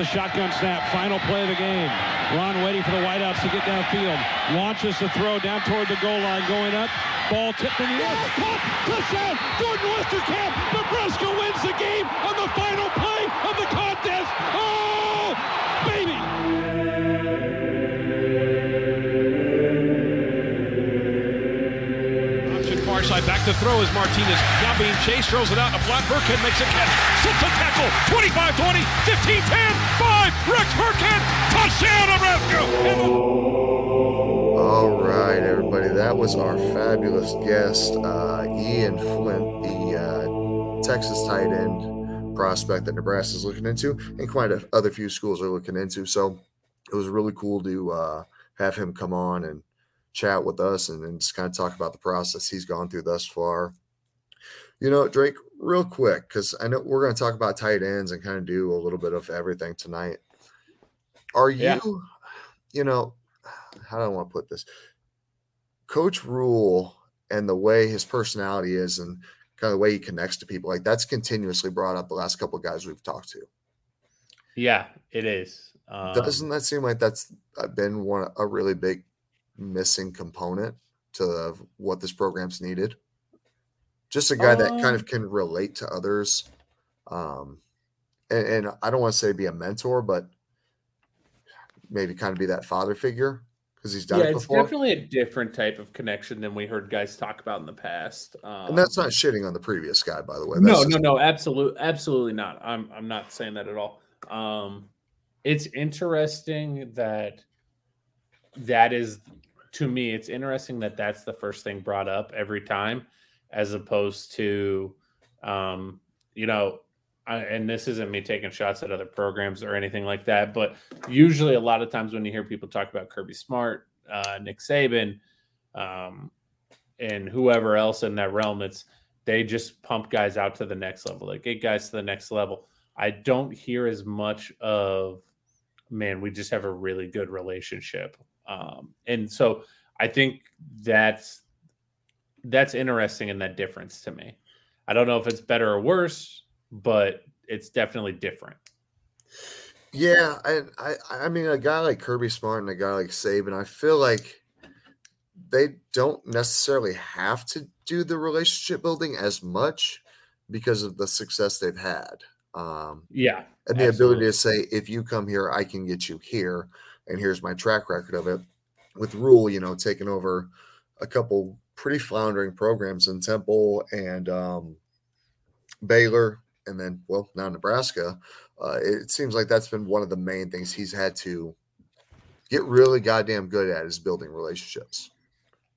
A shotgun snap. Final play of the game. Ron waiting for the wideouts to get downfield. Launches the throw down toward the goal line. Going up. Ball tipped in the air. Touchdown. Jordan Westerkamp. Nebraska wins the game on the final play of the contest. Oh, baby. Back to throw as Martinez now being chased, throws it out. A flat Burkhead makes a catch, sits a tackle, 25 20, 15 10, 5. Rex Burkhead, touchdown, Nebraska! All right, everybody. That was our fabulous guest, uh, Ian Flynt, the uh, Texas tight end prospect that Nebraska is looking into, and quite a other few schools are looking into. So it was really cool to uh, have him come on and chat with us and, and just kind of talk about the process he's gone through thus far. You know, Drake, real quick, because I know we're going to talk about tight ends and kind of do a little bit of everything tonight. Are you, Yeah. you know, how do I want to put this? Coach Rhule and the way his personality is and kind of the way he connects to people, like that's continuously brought up the last couple of guys we've talked to. Yeah, it is. Um, Doesn't that seem like that's been one a really big missing component to what this program's needed? Just a guy that kind Um, of can relate to others, um, and, and I don't want to say be a mentor, but maybe kind of be that father figure because he's done yeah, it it's definitely a different type of connection than we heard guys talk about in the past. Um, and that's not shitting on the previous guy, by the way. no, That's no, just- no, absolutely, absolutely not. I'm, I'm not saying that at all. Um, it's interesting that that is to me. It's interesting that that's the first thing brought up every time, as opposed to, um, you know, I, and this isn't me taking shots at other programs or anything like that, but usually a lot of times when you hear people talk about Kirby Smart, uh, Nick Saban, um, and whoever else in that realm, it's they just pump guys out to the next level, like get guys to the next level. I don't hear as much of, man, we just have a really good relationship, um, and so I think that's that's interesting in that difference to me. I don't know if it's better or worse, but it's definitely different. Yeah, and I I mean a guy like Kirby Smart and a guy like Saban, I feel like they don't necessarily have to do the relationship building as much because of the success they've had. Um, Yeah, and the ability to say, if you come here, I can get you here, and here's my track record of it. With Rhule, you know, taking over a couple pretty floundering programs in Temple and um, Baylor, and then well now Nebraska. Uh, it seems like that's been one of the main things he's had to get really goddamn good at is building relationships.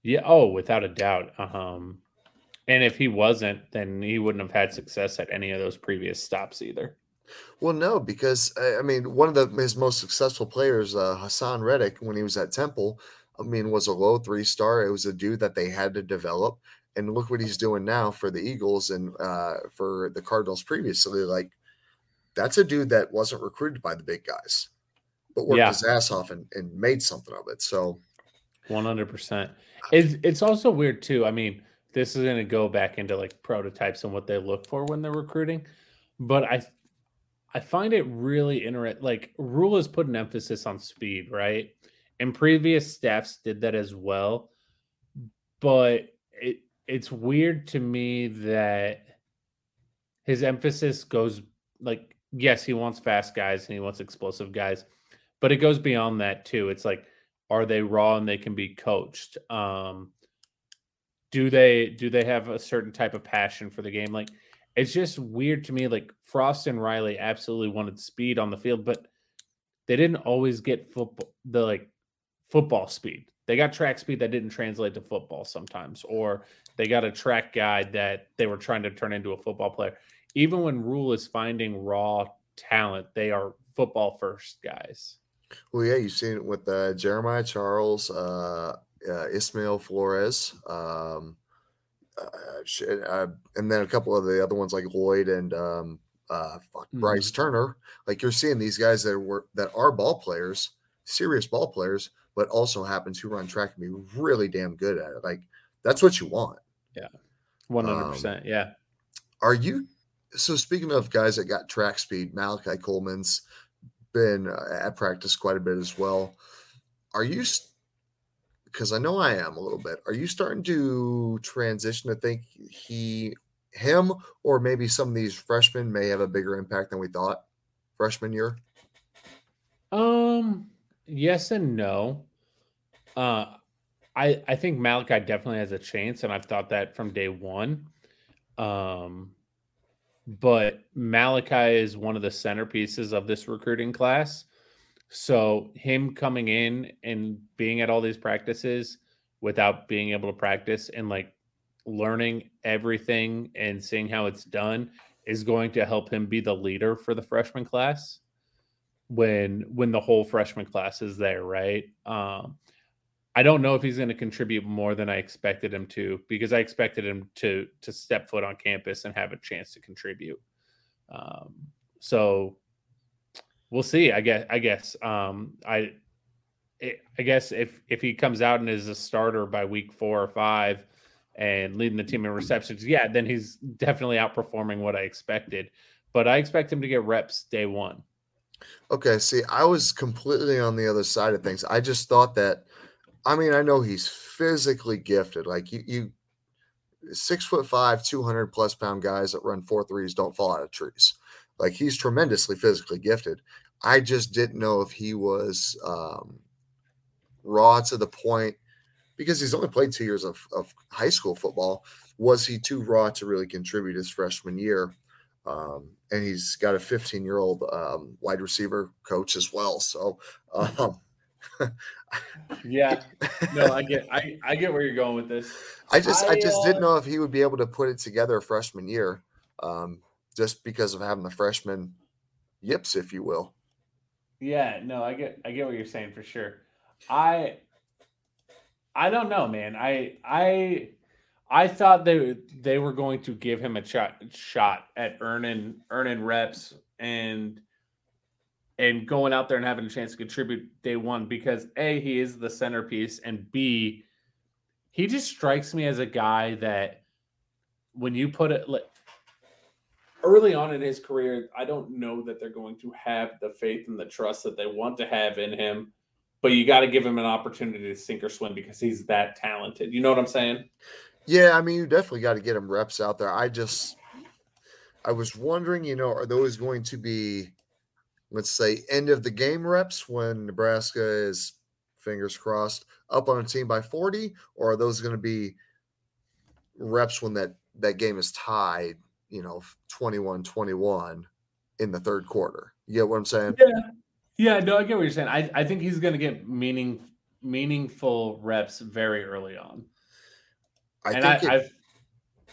Yeah. Oh, without a doubt. Um, and if he wasn't, then he wouldn't have had success at any of those previous stops either. Well, no, because I I mean, one of the his most successful players, uh, Haason Reddick, when he was at Temple, I mean, was a low three star. It was a dude that they had to develop, and look what he's doing now for the Eagles and uh, for the Cardinals previously. Like, that's a dude that wasn't recruited by the big guys, but worked Yeah. his ass off and, and made something of it. So, One hundred percent. It's it's also weird too. I mean, this is going to go back into like prototypes and what they look for when they're recruiting, but I I find it really interesting. Like Rhule has put an emphasis on speed, right? And previous staffs did that as well, but it it's weird to me that his emphasis goes like yes, he wants fast guys and he wants explosive guys, but it goes beyond that too. It's like are they raw and they can be coached? Um do they do they have a certain type of passion for the game? Like it's just weird to me. Like Frost and Riley absolutely wanted speed on the field, but they didn't always get football the like football speed. They got track speed that didn't translate to football sometimes, or they got a track guy that they were trying to turn into a football player. Even when Rhule is finding raw talent, they are football first guys. well, yeah, you've seen it with uh, Jeremiah Charles, uh, uh, Ismail Flores, um, uh, uh, and then a couple of the other ones like Lloyd and um, uh, fuck, Bryce Turner. Like you're seeing these guys that were that are ball players, serious ball players, but also happen to run track and be really damn good at it. Like that's what you want. Yeah, One hundred percent. Yeah. Are you so speaking of guys that got track speed, Malachi Coleman's been uh, at practice quite a bit as well. Are you because I know I am a little bit. Are you starting to transition to think he him or maybe some of these freshmen may have a bigger impact than we thought freshman year? Um yes and no. Uh I I think Malachi definitely has a chance, and I've thought that from day one. Um, but Malachi is one of the centerpieces of this recruiting class. So him coming in and being at all these practices without being able to practice and like learning everything and seeing how it's done is going to help him be the leader for the freshman class when when the whole freshman class is there, right? Um, I don't know if he's going to contribute more than I expected him to because I expected him to to step foot on campus and have a chance to contribute. Um, so we'll see. I guess. I guess. Um, I. I guess if if he comes out and is a starter by week four or five, and leading the team in receptions, yeah, then he's definitely outperforming what I expected. But I expect him to get reps day one. Okay. See, I was completely on the other side of things. I just thought that I mean, I know he's physically gifted. Like you, you six foot five, 200 plus pound guys that run four threes don't fall out of trees. Like he's tremendously physically gifted. I just didn't know if he was um, raw to the point because he's only played two years of, of high school football. Was he too raw to really contribute his freshman year? Um, and he's got a 15 year old um, wide receiver coach as well. So, um, yeah, no, I get, I, I get where you're going with this. I just, I, I just uh, didn't know if he would be able to put it together a freshman year, um, just because of having the freshman yips, if you will. Yeah, no, I get, I get what you're saying for sure. I, I don't know, man. I, I, I thought they they were going to give him a shot shot at earning earning reps and and going out there and having a chance to contribute day one because A, he is the centerpiece, and B, he just strikes me as a guy that when you put it early on in his career, I don't know that they're going to have the faith and the trust that they want to have in him, but you got to give him an opportunity to sink or swim because he's that talented. You know what I'm saying? Yeah, I mean, you definitely got to get him reps out there. I just, I was wondering, you know, are those going to be let's say end of the game reps when Nebraska is fingers crossed up on a team by 40 or are those going to be reps when that that game is tied you know 21-21 in the third quarter. You get what i'm saying? Yeah. Yeah no i get what you're saying. I, I think he's going to get meaning meaningful reps very early on. I and I, i've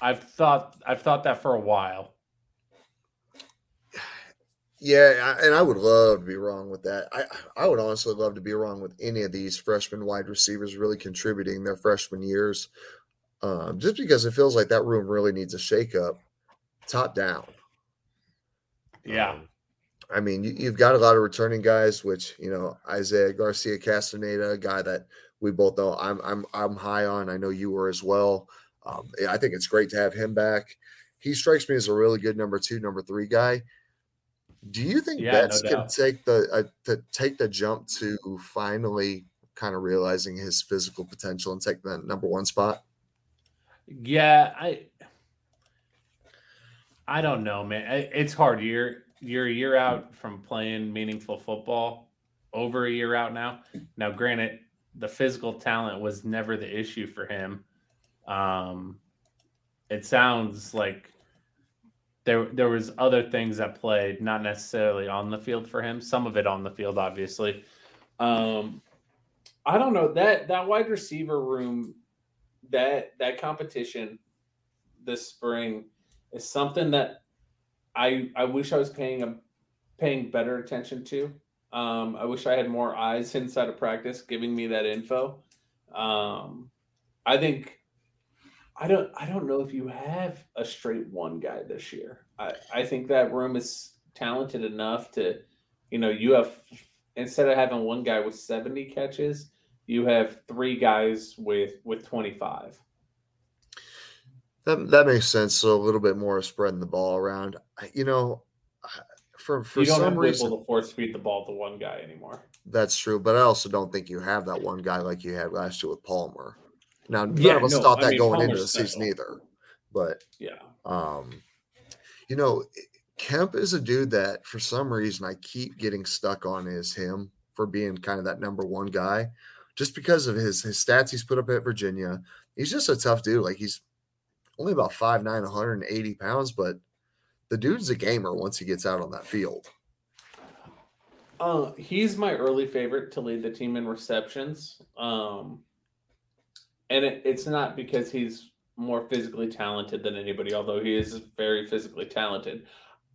i've thought i've thought that for a while. Yeah, and I would love to be wrong with that. I I would honestly love to be wrong with any of these freshman wide receivers really contributing their freshman years, um, just because it feels like that room really needs a shakeup, top down. Yeah, um, I mean you, have got a lot of returning guys, which you know Isaiah Garcia Castaneda, a guy that we both know I'm I'm I'm high on. I know you were as well. Um, I think it's great to have him back. He strikes me as a really good number two, number three guy do you think yeah, Betts no can take the uh, to take the jump to finally kind of realizing his physical potential and take that number one spot? Yeah, I I don't know, man. It's hard. You're you're a year out from playing meaningful football, over a year out now. Now, granted, the physical talent was never the issue for him. Um, it sounds like there there was other things that played, not necessarily on the field for him. Some of it on the field, obviously. Um, I don't know that that wide receiver room, that that competition this spring is something that I I wish I was paying a paying better attention to. Um, I wish I had more eyes inside of practice giving me that info. Um, I think I don't I don't know if you have a straight one guy this year. I, I think that room is talented enough to, you know, you have instead of having one guy with 70 catches, you have three guys with with 25. That that makes sense. So a little bit more spreading the ball around. You know, for for you don't some have reason to force feed the ball to one guy anymore. that's true, but I also don't think you have that one guy like you had last year with Palmer. Now none Yeah, of us no, thought I that mean, going into the Palmer's season either. But Yeah. um, you know, Kemp is a dude that for some reason I keep getting stuck on is him for being kind of that number one guy, just because of his his stats he's put up at Virginia. He's just a tough dude. Like he's only about 5'9", 180 pounds, but the dude's a gamer once he gets out on that field. Uh, he's my early favorite to lead the team in receptions. Um, and it, it's not because he's more physically talented than anybody, although he is very physically talented.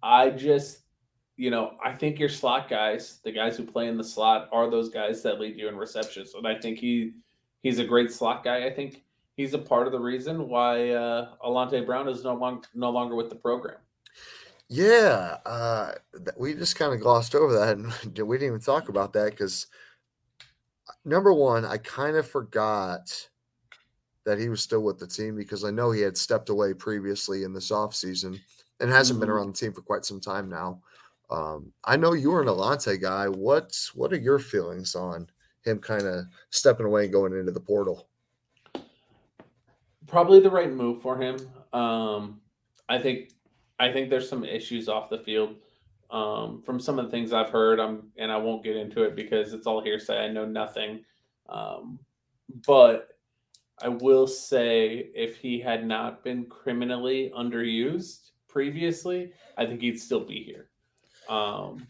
I just, you know, I think your slot guys, the guys who play in the slot, are those guys that lead you in receptions. And I think he he's a great slot guy. I think he's a part of the reason why uh, Alante Brown is no long, no longer with the program. Yeah, uh, we just kind of glossed over that, and we didn't even talk about that because number one, I kind of forgot that he was still with the team because I know he had stepped away previously in this offseason and hasn't been Mhm. around the team for quite some time now. Um, I know you were an Alante guy. What what are your feelings on him kind of stepping away and going into the portal? Probably the right move for him. Um, I think I think there's some issues off the field um, from some of the things I've heard. I'm and I won't get into it because it's all hearsay. I know nothing. Um, but I will say, if he had not been criminally underused previously, I think he'd still be here. Um,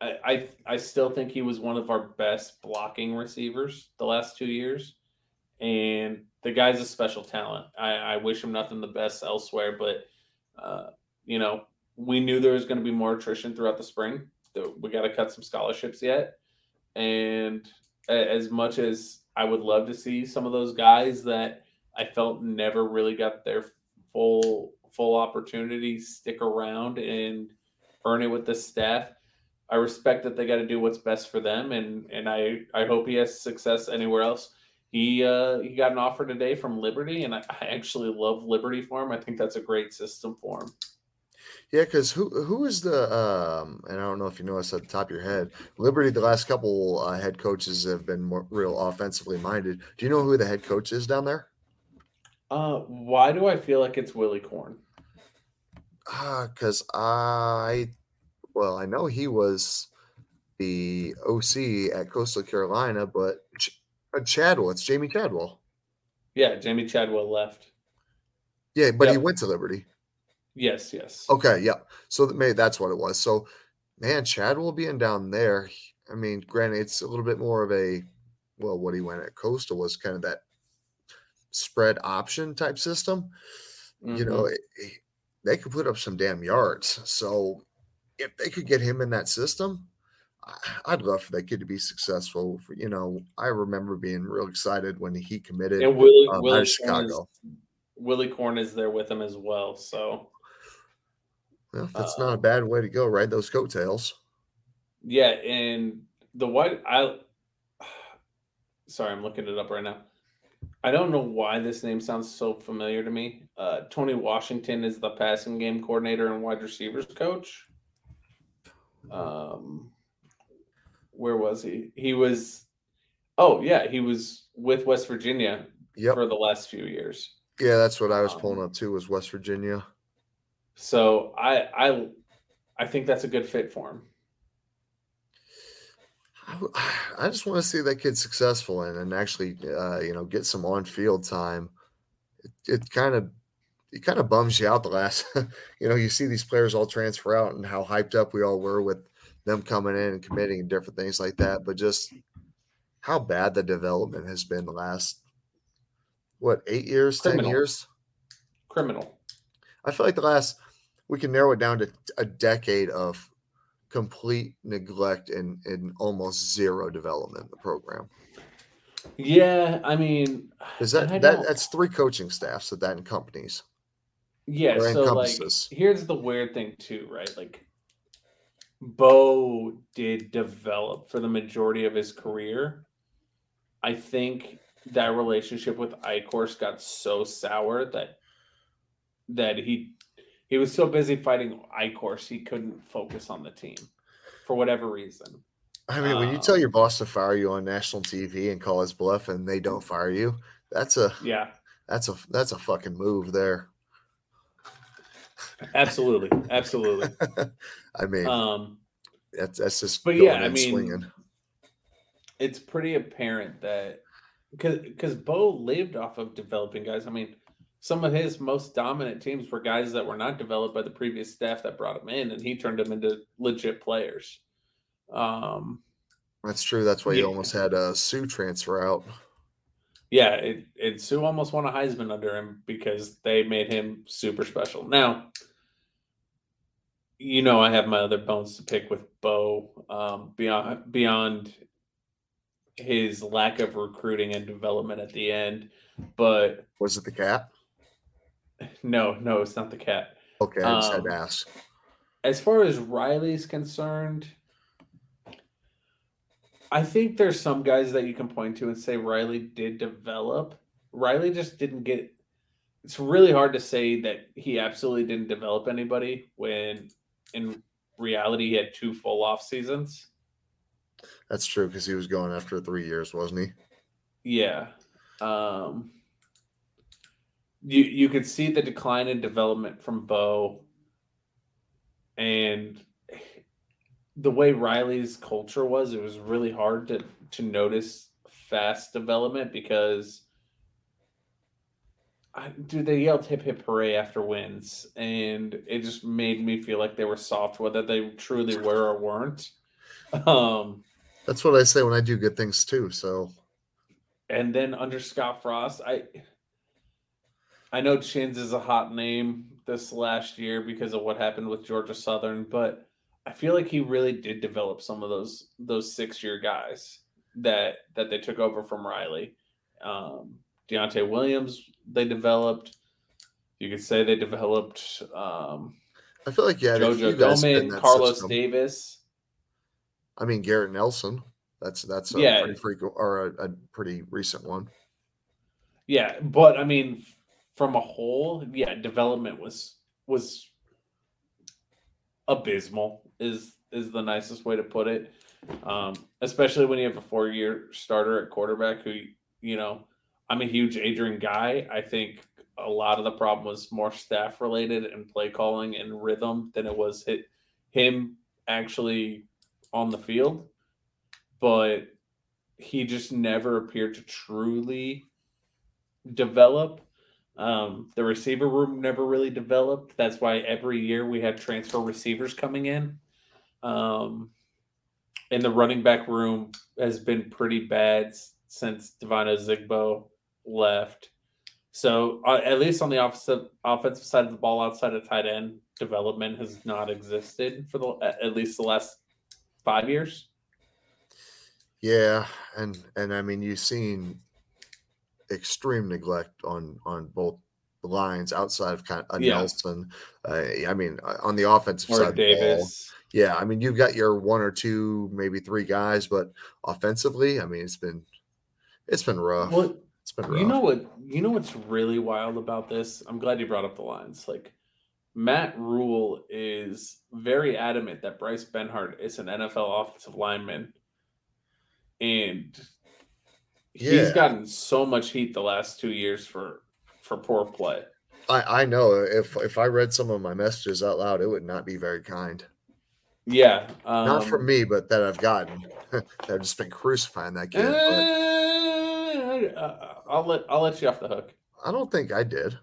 I, I I still think he was one of our best blocking receivers the last two years and the guy's a special talent. I, I wish him nothing the best elsewhere, but uh, you know, we knew there was going to be more attrition throughout the spring. That we got to cut some scholarships yet, and as much as I would love to see some of those guys that I felt never really got their full full opportunity stick around and earn it with the staff. I respect that they got to do what's best for them, and and I I hope he has success anywhere else he uh, he got an offer today from Liberty, and I, I actually love Liberty for him. I think that's a great system for him. Yeah, because who who is the um, and I don't know if you know this at the top of your head. Liberty, the last couple uh, head coaches have been more, real offensively minded. Do you know who the head coach is down there? Uh, why do I feel like it's Willy Korn? Because I, well, I know he was the OC at Coastal Carolina, but uh, Chadwell, it's Jamey Chadwell. Yeah, Jamey Chadwell left. Yeah, but he went to Liberty. Yes, yes. Okay, yeah. So that maybe that's what it was. So, man, Chadwell being down there. I mean, granted, it's a little bit more of a well, what he went at Coastal was kind of that spread option type system. You know, Mhm. it- it- they could put up some damn yards. So, if they could get him in that system, I'd love for that kid to be successful. For, you know, I remember being real excited when he committed and Willie, um, Willie of Corn is, Willy Korn is there with him as well. So Well, that's not a bad way to go. Ride those coattails. yeah, and the white I. Sorry, I'm looking it up right now. I don't know why this name sounds so familiar to me. Uh, Tony Washington is the passing game coordinator and wide receivers coach. Um, where was he? He was, oh yeah, he was with West Virginia Yep. for the last few years. Yeah, that's what I was pulling Um, up too. Was West Virginia? So I I I think that's a good fit for him. I just want to see that kid successful and, and actually, uh, you know, get some on field time. It, it kind of, it kind of bums you out the last, you know, you see these players all transfer out and how hyped up we all were with them coming in and committing and different things like that. But just how bad the development has been the last, what, eight years, 10 years? Criminal. I feel like the last we can narrow it down to a decade of complete neglect and, and almost zero development in the program. Yeah, I mean, Is that that that's three coaching staffs that that encompanies. Yeah, so like here's the weird thing too, right? Like Bo did develop for the majority of his career. I think that relationship with Eichorst got so sour that that he he was so busy fighting Eichorst he couldn't focus on the team for whatever reason. I mean, when you tell your boss to fire you on national TV and call his bluff, and they don't fire you, that's a Yeah, that's a that's a fucking move there. Absolutely, absolutely. I mean, Um, that's that's just. but yeah, I mean, swinging. it's pretty apparent that because because Bo lived off of developing guys. I mean, some of his most dominant teams were guys that were not developed by the previous staff that brought him in, and he turned them into legit players. Um, that's true. That's why you almost had a Suh transfer out. Yeah, it, it Suh almost won a Heisman under him because they made him super special. Now, you know, I have my other bones to pick with Bo um, beyond beyond his lack of recruiting and development at the end, but Was it the cat? no, no, it's not the cat. Okay, I just had to Um, ask. As far as Riley's concerned, I think there's some guys that you can point to and say Riley did develop. Riley just didn't get. It's really hard to say that he absolutely didn't develop anybody when, in reality, he had two full off seasons. That's true because he was going after three years, wasn't he? Yeah. Um you you could see the decline in development from Bo and the way Riley's culture was, it was really hard to to notice fast development because I, dude, they yelled hip hip hooray after wins, and it just made me feel like they were soft, whether they truly were or weren't. Um, That's what I say when I do good things too. So and then under Scott Frost, I I know Chins is a hot name this last year because of what happened with Georgia Southern, but I feel like he really did develop some of those those six year guys that that they took over from Riley. Um, Deontay Williams, they developed. You could say they developed um, I feel like yeah, Jojo guys fit in Domann, Carlos Davis. I mean Garrett Nelson. That's that's a Yeah. pretty frequent or a, a pretty recent one. Yeah, but I mean, from a whole, yeah, development was was abysmal. Is is the nicest way to put it. Um, especially when you have a four year starter at quarterback who you know, I'm a huge Adrian guy. I think a lot of the problem was more staff related and play calling and rhythm than it was hit him actually on the field. But he just never appeared to truly develop. Um, the receiver room never really developed. That's why every year we had transfer receivers coming in. Um, and the running back room has been pretty bad since Devine Ozigbo left. So uh, at least on the offensive offensive side of the ball, outside of tight end, development has not existed for the at least the last five years. Yeah, and and I mean you've seen extreme neglect on on both the lines outside of kind of Yeah. Nelson. Uh, I mean uh, on the offensive Or side, of the ball, Davis. Yeah. I mean you've got your one or two, maybe three guys, but offensively, I mean it's been it's been rough. Well, it's been rough. You know what? You know what's really wild about this? I'm glad you brought up the lines. Like Matt Rhule is very adamant that Bryce Benhart is an NFL offensive lineman, and he's gotten so much heat the last two years for for poor play. I I know if if I read some of my messages out loud, it would not be very kind. Yeah, um, Not from me, but that I've gotten. I've just been crucifying that kid. eh, uh, I'll let I'll let you off the hook. I don't think I did.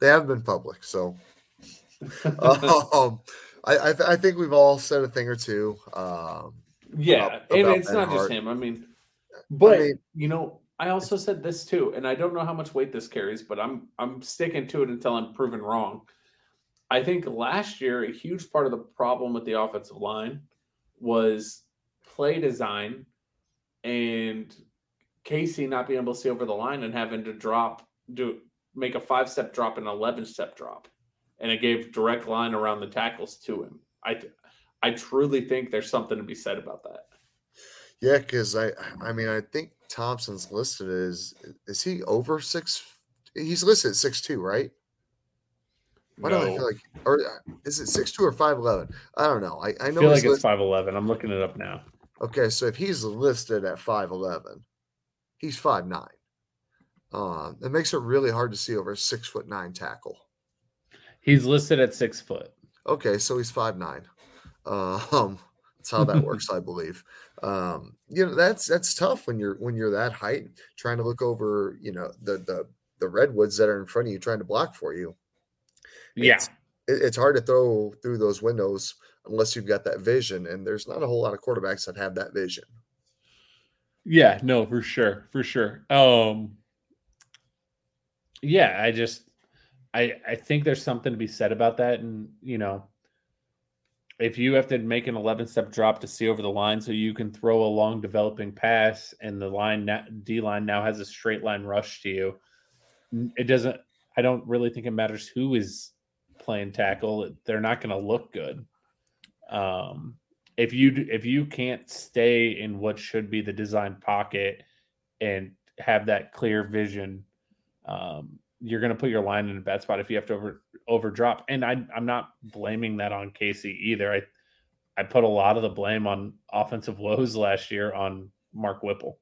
They have been public, so um, I, I, th- I think we've all said a thing or two. Um, Yeah, about- and about it's Ben not just him. I mean, but mean- you know, I also said this too, and I don't know how much weight this carries, but I'm I'm sticking to it until I'm proven wrong. I think last year a huge part of the problem with the offensive line was play design and Casey not being able to see over the line and having to drop do make a five step drop and an eleven step drop, and it gave direct line around the tackles to him. I I truly think there's something to be said about that. Yeah, because I I mean I think Thompson's listed as is he over six? He's listed six two, right? Why do I feel like or uh, is it six two or five eleven? I don't know. I, I I know feel he's like it's five eleven. I'm looking it up now. okay, so if he's listed at five eleven, he's five nine. Um, it makes it really hard to see over a six foot nine tackle. He's listed at six foot. Okay, so he's five nine. Um, that's how that works, I believe. Um, you know, that's that's tough when you're when you're that height, trying to look over, you know, the the the redwoods that are in front of you, trying to block for you. Yeah. It's, it's hard to throw through those windows unless you've got that vision, and there's not a whole lot of quarterbacks that have that vision. Yeah, no, for sure, for sure. Um yeah, I just I I think there's something to be said about that and, you know, if you have to make an 11 step drop to see over the line so you can throw a long developing pass and the line D line now has a straight line rush to you, it doesn't I don't really think it matters who is playing tackle. They're not going to look good. Um if you if you can't stay in what should be the design pocket and have that clear vision, um, you're going to put your line in a bad spot if you have to over over drop. And I, I'm not blaming that on Casey either. I I put a lot of the blame on offensive woes last year on Mark Whipple.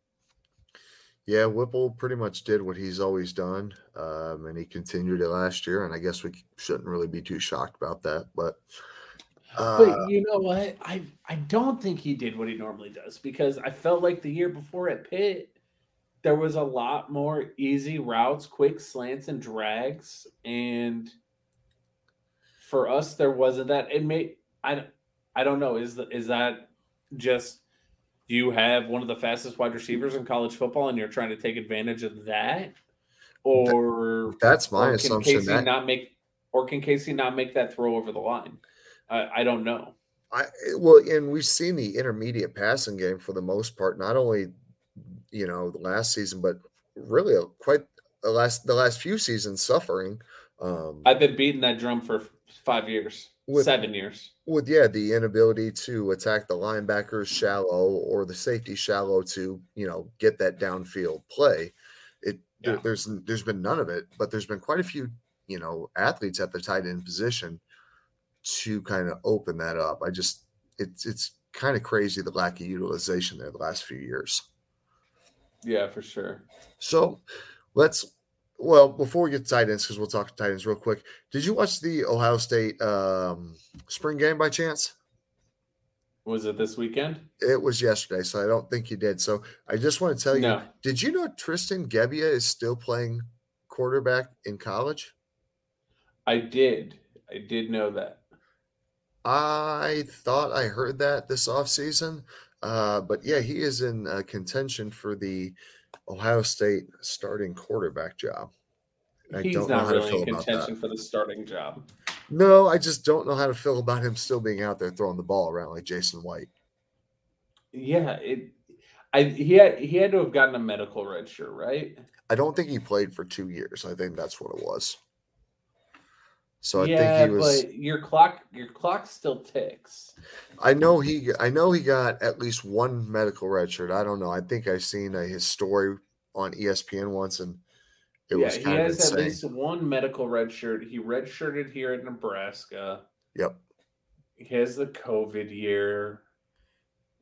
Yeah, Whipple pretty much did what he's always done, um, and he continued it last year. And I guess we shouldn't really be too shocked about that. But uh, But you know what? I I don't think he did what he normally does because I felt like the year before at Pitt, there was a lot more easy routes, quick slants, and drags, and for us there wasn't that. It may I I don't know. Is the, is that just you have one of the fastest wide receivers in college football and you're trying to take advantage of that, or that's my or assumption. Casey That not make or can Casey not make that throw over the line? I, I don't know. I well, and we've seen the intermediate passing game for the most part, not only you know the last season, but really quite the last the last few seasons suffering. Um, I've been beating that drum for five years, With- seven years. With yeah, the inability to attack the linebackers shallow or the safety shallow to you know get that downfield play. It there, there's there's been none of it, but there's been quite a few you know athletes at the tight end position to kind of open that up. I just it's it's kind of crazy the lack of utilization there the last few years. Yeah, for sure. So let's well before we get to tight ends because we'll talk tight ends real quick. Did you watch the Ohio State um, spring game by chance? Was it this weekend? It was yesterday, so I don't think you did. So I just want to tell you, No. did you know Tristan Gebbia is still playing quarterback in college? I did. I did know that. I thought I heard that this offseason. Uh, but yeah, he is in uh, contention for the Ohio State starting quarterback job. I He's don't know not how to really feel in about that. contention for the starting job. No, I just don't know how to feel about him still being out there throwing the ball around like Jason White. Yeah, it. I he had he had to have gotten a medical red shirt, right? I don't think he played for two years. I think that's what it was. So I yeah, think he was. but your clock your clock still ticks. I know he. I know he got at least one medical red shirt. I don't know. I think I seen uh, his story on ESPN once, and it yeah, was he kind of has insane. at least one medical red shirt. He redshirted here at Nebraska. Yep. He has the COVID year.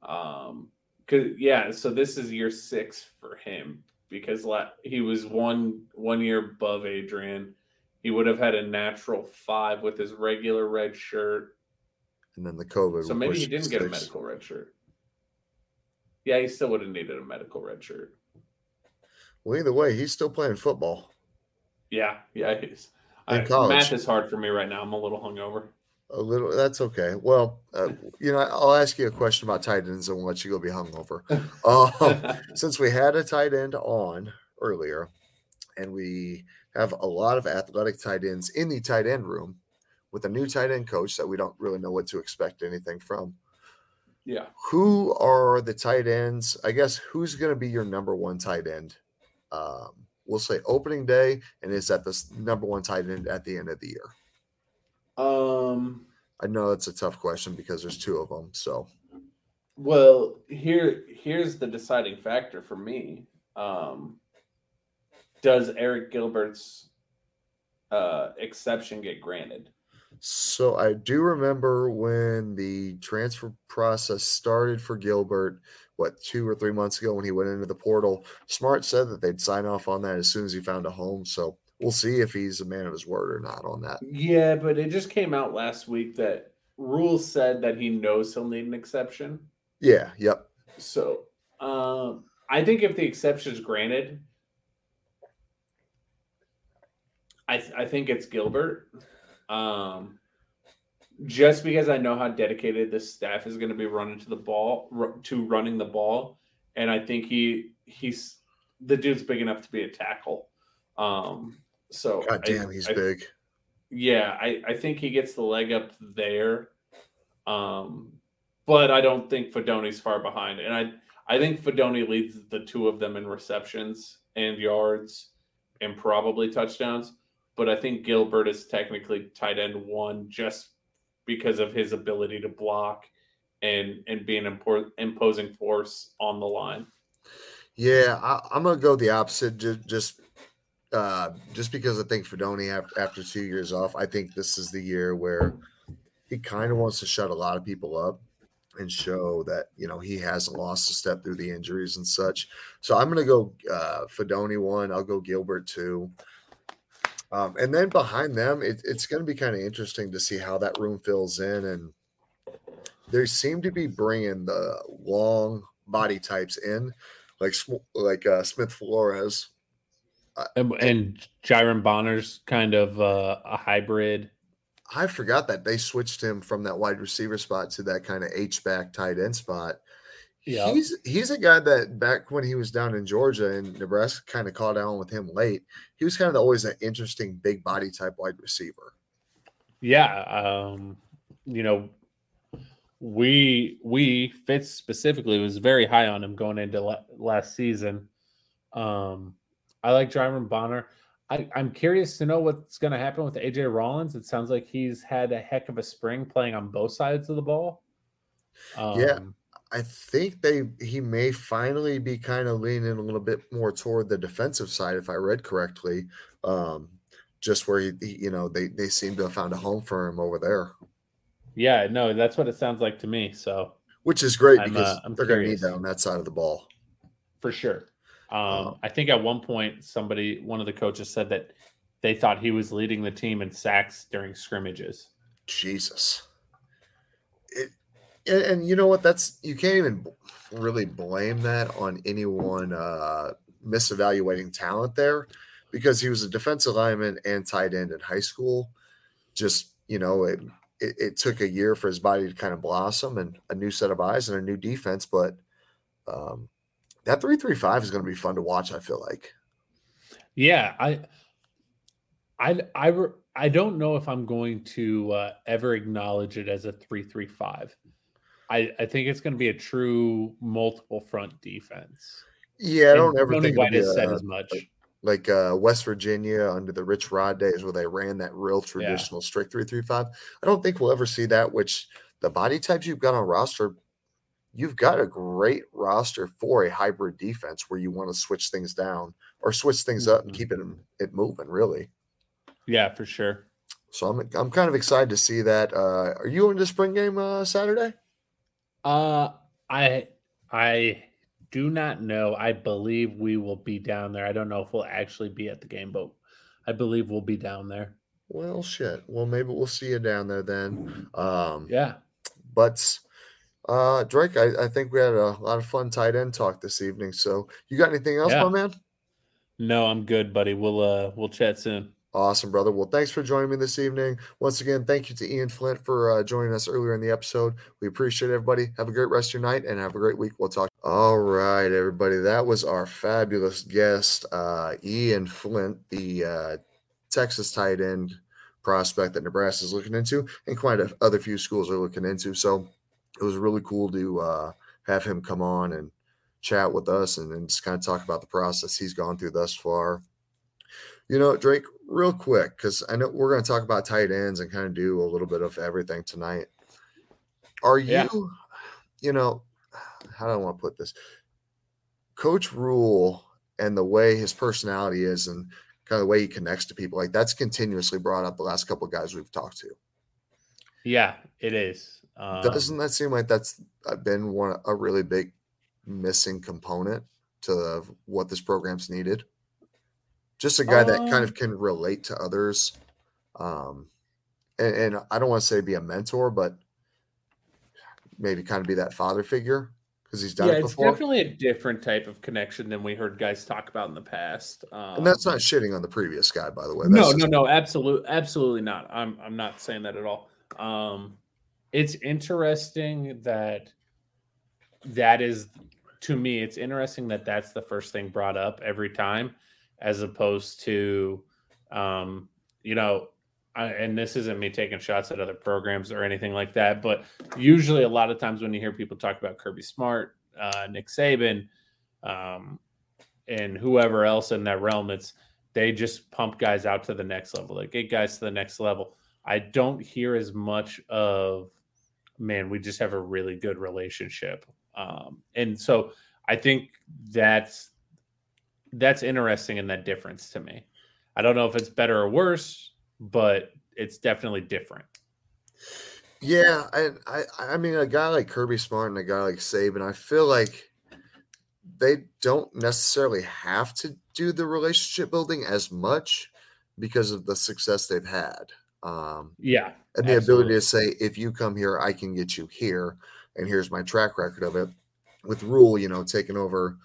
Um, cause yeah, so this is year six for him because la- he was one one year above Adrian. He would have had a natural five with his regular red shirt. And then the COVID. So maybe he didn't get a medical red shirt. Yeah, he still would have needed a medical red shirt. Well, either way, he's still playing football. Yeah, yeah. He's, I, college. math is hard for me right now. I'm a little hungover. A little. That's okay. Well, uh, you know, I'll ask you a question about tight ends, and we'll let you go be hungover. Um, since we had a tight end on earlier, and we have a lot of athletic tight ends in the tight end room with a new tight end coach that we don't really know what to expect anything from. yeah. Who are the tight ends? I guess who's going to be your number one tight end? Um, we'll say opening day, and is that the number one tight end at the end of the year? Um. I know that's a tough question because there's two of them. So Well, here here's the deciding factor for me. Um, does Arik Gilbert's uh, exception get granted? So I do remember when the transfer process started for Gilbert, what two or three months ago when he went into the portal. Smart said that they'd sign off on that as soon as he found a home. So we'll see if he's a man of his word or not on that. Yeah, but it just came out last week that rules said that he knows he'll need an exception. Yeah. Yep. So um, I think if the exception is granted, I, th- I think it's Gilbert. Um, just because I know how dedicated this staff is going to be running to the ball, r- to running the ball, and I think he he's the dude's big enough to be a tackle. Um, so God I- damn, he's I- big. yeah, I, I think he gets the leg up there. Um, but I don't think Fidone's far behind. And I I think Fidone leads the two of them in receptions and yards and probably touchdowns. But I think Gilbert is technically tight end one just because of his ability to block and and be an impor- imposing force on the line. Yeah, I, I'm gonna go the opposite. Just, just, uh, just because I think Fidone after, after two years off, I think this is the year where he kind of wants to shut a lot of people up and show that you know he hasn't lost a step through the injuries and such. So I'm gonna go uh, Fidone one. I'll go Gilbert two. Um, and then behind them, it, it's going to be kind of interesting to see how that room fills in. And they seem to be bringing the long body types in, like like uh, Smith Flores. And, and Janiran Bonner's kind of uh, a hybrid. I forgot that they switched him from that wide receiver spot to that kind of H back tight end spot. Yeah. He's he's a guy that back when he was down in Georgia and Nebraska kind of caught on with him late. He was kind of always an interesting big body type wide receiver. Yeah, um, you know, we we Fitz specifically was very high on him going into la- last season. Um, I like Janiran Bonner. I, I'm curious to know what's going to happen with AJ Rollins. It sounds like he's had a heck of a spring playing on both sides of the ball. Um, Yeah. I think they he may finally be kind of leaning a little bit more toward the defensive side, if I read correctly. Um, just where he, he- you know, they they seem to have found a home for him over there, yeah, no, that's what it sounds like to me. So which is great I'm, because uh, I'm they're going to need that on that side of the ball. for sure. Um, Uh, I think at one point somebody, one of the coaches said that they thought he was leading the team in sacks during scrimmages. Jesus. And, and you know what? That's you can't even really blame that on anyone uh, misevaluating talent there because he was a defensive lineman and tight end in high school. Just you know, it, it it took a year for his body to kind of blossom and a new set of eyes and a new defense. But um, that three three five is going to be fun to watch. I feel like. Yeah, I, I, I, I don't know if I'm going to uh, ever acknowledge it as a three-three-five. I, I think it's going to be a true multiple front defense. Yeah, I don't ever Tony think White has said as much. like uh, West Virginia under the Rich Rod days where they ran that real traditional strict three three five. I don't think we'll ever see that. Which the body types you've got on roster, you've got a great roster for a hybrid defense where you want to switch things down or switch things up and Mhm. keep it it moving. Really. Yeah, for sure. So I'm I'm kind of excited to see that. Uh, are you in the spring game uh, Saturday? Uh, I, I do not know. I believe we will be down there. I don't know if we'll actually be at the game, but I believe we'll be down there. Well, shit. Well, maybe we'll see you down there then. Um, Yeah. But uh Drake, I, I think we had a lot of fun tight end talk this evening. So you got anything else, Yeah. my man? No, I'm good, buddy. We'll uh we'll chat soon. Awesome, brother. Well, thanks for joining me this evening. Once again, thank you to Ian Flynt for uh, joining us earlier in the episode. We appreciate everybody. Have a great rest of your night and have a great week. We'll talk. All right, everybody. That was our fabulous guest, uh, Ian Flynt, the uh, Texas tight end prospect that Nebraska is looking into, and quite a other few schools are looking into. So it was really cool to uh, have him come on and chat with us and, and just kind of talk about the process he's gone through thus far. You know, Drake, real quick, because I know we're going to talk about tight ends and kind of do a little bit of everything tonight. Are you, Yeah. you know, how do I want to put this? Coach Rhule and the way his personality is and kind of the way he connects to people, like that's continuously brought up the last couple of guys we've talked to. Yeah, it is. Um, Doesn't that seem like that's been one a really big missing component to what this program's needed? Just a guy um, that kind of um can relate to others. Um, and, and I don't want to say be a mentor, but maybe kind of be that father figure because he's done yeah, it before. It's definitely a different type of connection than we heard guys talk about in the past. Um, and that's not shitting on the previous guy, by the way. That's no, no, no, absolutely, absolutely not. I'm I'm not saying that at all. Um, it's interesting that that is to me. It's interesting that that's the first thing brought up every time, as opposed to, um, you know, I, and this isn't me taking shots at other programs or anything like that, but usually a lot of times when you hear people talk about Kirby Smart, uh, Nick Saban, um, and whoever else in that realm, it's they just pump guys out to the next level, They get guys to the next level. I don't hear as much of, man, we just have a really good relationship, um, and so I think that's that's interesting in that difference to me. I don't know if it's better or worse but it's definitely different. Yeah, and I, I mean, a guy like Kirby Smart and a guy like Saban, I feel like they don't necessarily have to do the relationship building as much because of the success they've had. Um, yeah, and the absolutely. ability to say, if you come here, I can get you here, and here's my track record of it. With Rhule, you know, taking over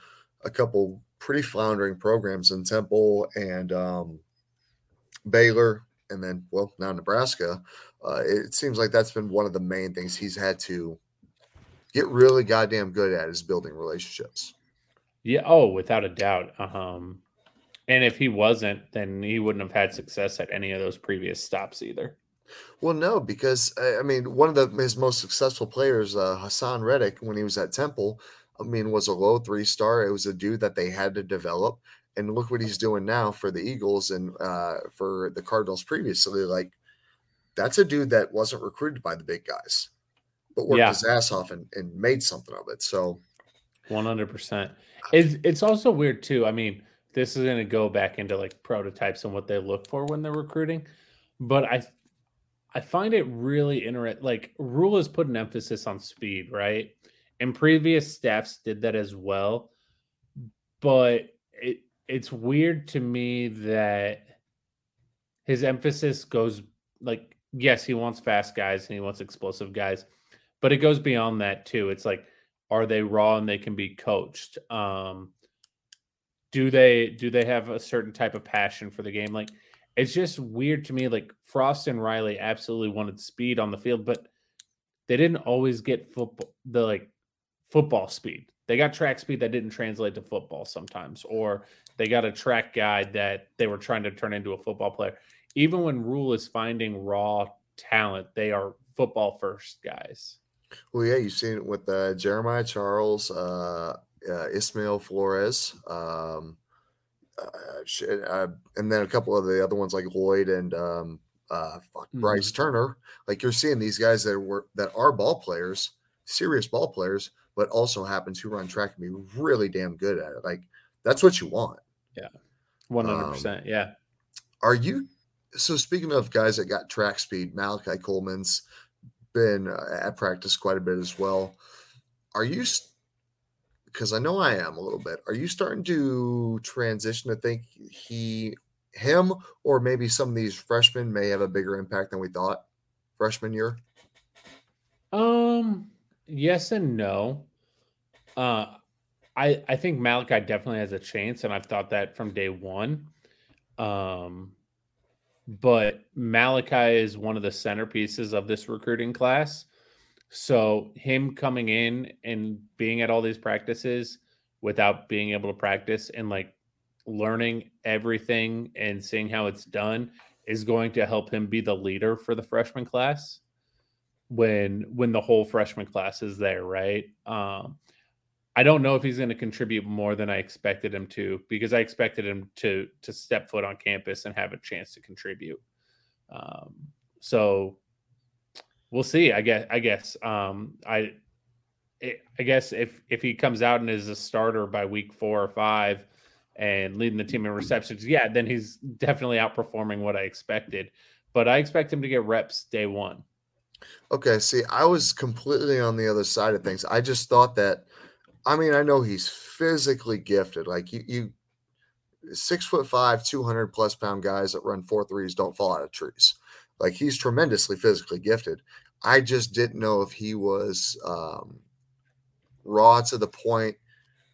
a couple pretty floundering programs in Temple and um, Baylor, and then well now Nebraska, uh, it seems like that's been one of the main things he's had to get really goddamn good at is building relationships. Yeah. Oh, without a doubt. Um, and if he wasn't, then he wouldn't have had success at any of those previous stops either. Well, no, because I mean, one of the, his most successful players, uh, Haason Reddick, when he was at Temple, I mean, was a low three star. It was a dude that they had to develop and look what he's doing now for the Eagles and uh, for the Cardinals previously. Like that's a dude that wasn't recruited by the big guys, but worked yeah. his ass off and, and made something of it. So, one hundred percent. It's it's also weird too. I mean, this is going to go back into like prototypes and what they look for when they're recruiting, but I I find it really interesting. Like Rhule has put an emphasis on speed, right? And previous staffs did that as well, but it it's weird to me that his emphasis goes like yes he wants fast guys and he wants explosive guys but it goes beyond that too. It's like are they raw and they can be coached? Um do they do they have a certain type of passion for the game? Like it's just weird to me like frost and riley absolutely wanted speed on the field but they didn't always get football the like football speed they got track speed that didn't translate to football sometimes or they got a track guy that they were trying to turn into a football player. Even when Rhule is finding raw talent, they are football first guys. Well, yeah, you've seen it with uh, Jeremiah Charles, uh, uh, Ismael Flores, um, uh, uh, and then a couple of the other ones like Lloyd and um, uh, mm-hmm. Bryce Turner. Like you're seeing these guys that were that are ball players, serious ball players, but also happen to run track and be really damn good at it. Like that's what you want. Yeah. 100%. Um, yeah. Are you so speaking of guys that got track speed, Malachi Coleman's been uh, at practice quite a bit as well. Are you because I know I am a little bit. Are you starting to transition to think he him or maybe some of these freshmen may have a bigger impact than we thought freshman year? Um yes and no. Uh I I think Malachi definitely has a chance, and I've thought that from day one. Um, but Malachi is one of the centerpieces of this recruiting class. So him coming in and being at all these practices without being able to practice and like learning everything and seeing how it's done is going to help him be the leader for the freshman class when when the whole freshman class is there, right? Um, I don't know if he's going to contribute more than I expected him to because I expected him to to step foot on campus and have a chance to contribute. Um, so we'll see. I guess. I guess. Um, I I guess if if he comes out and is a starter by week four or five and leading the team in receptions, yeah, then he's definitely outperforming what I expected. But I expect him to get reps day one. Okay, see, I was completely on the other side of things. I just thought that I mean, I know he's physically gifted. Like you, you six foot five, 200 plus pound guys that run four threes don't fall out of trees. Like he's tremendously physically gifted. I just didn't know if he was um, raw to the point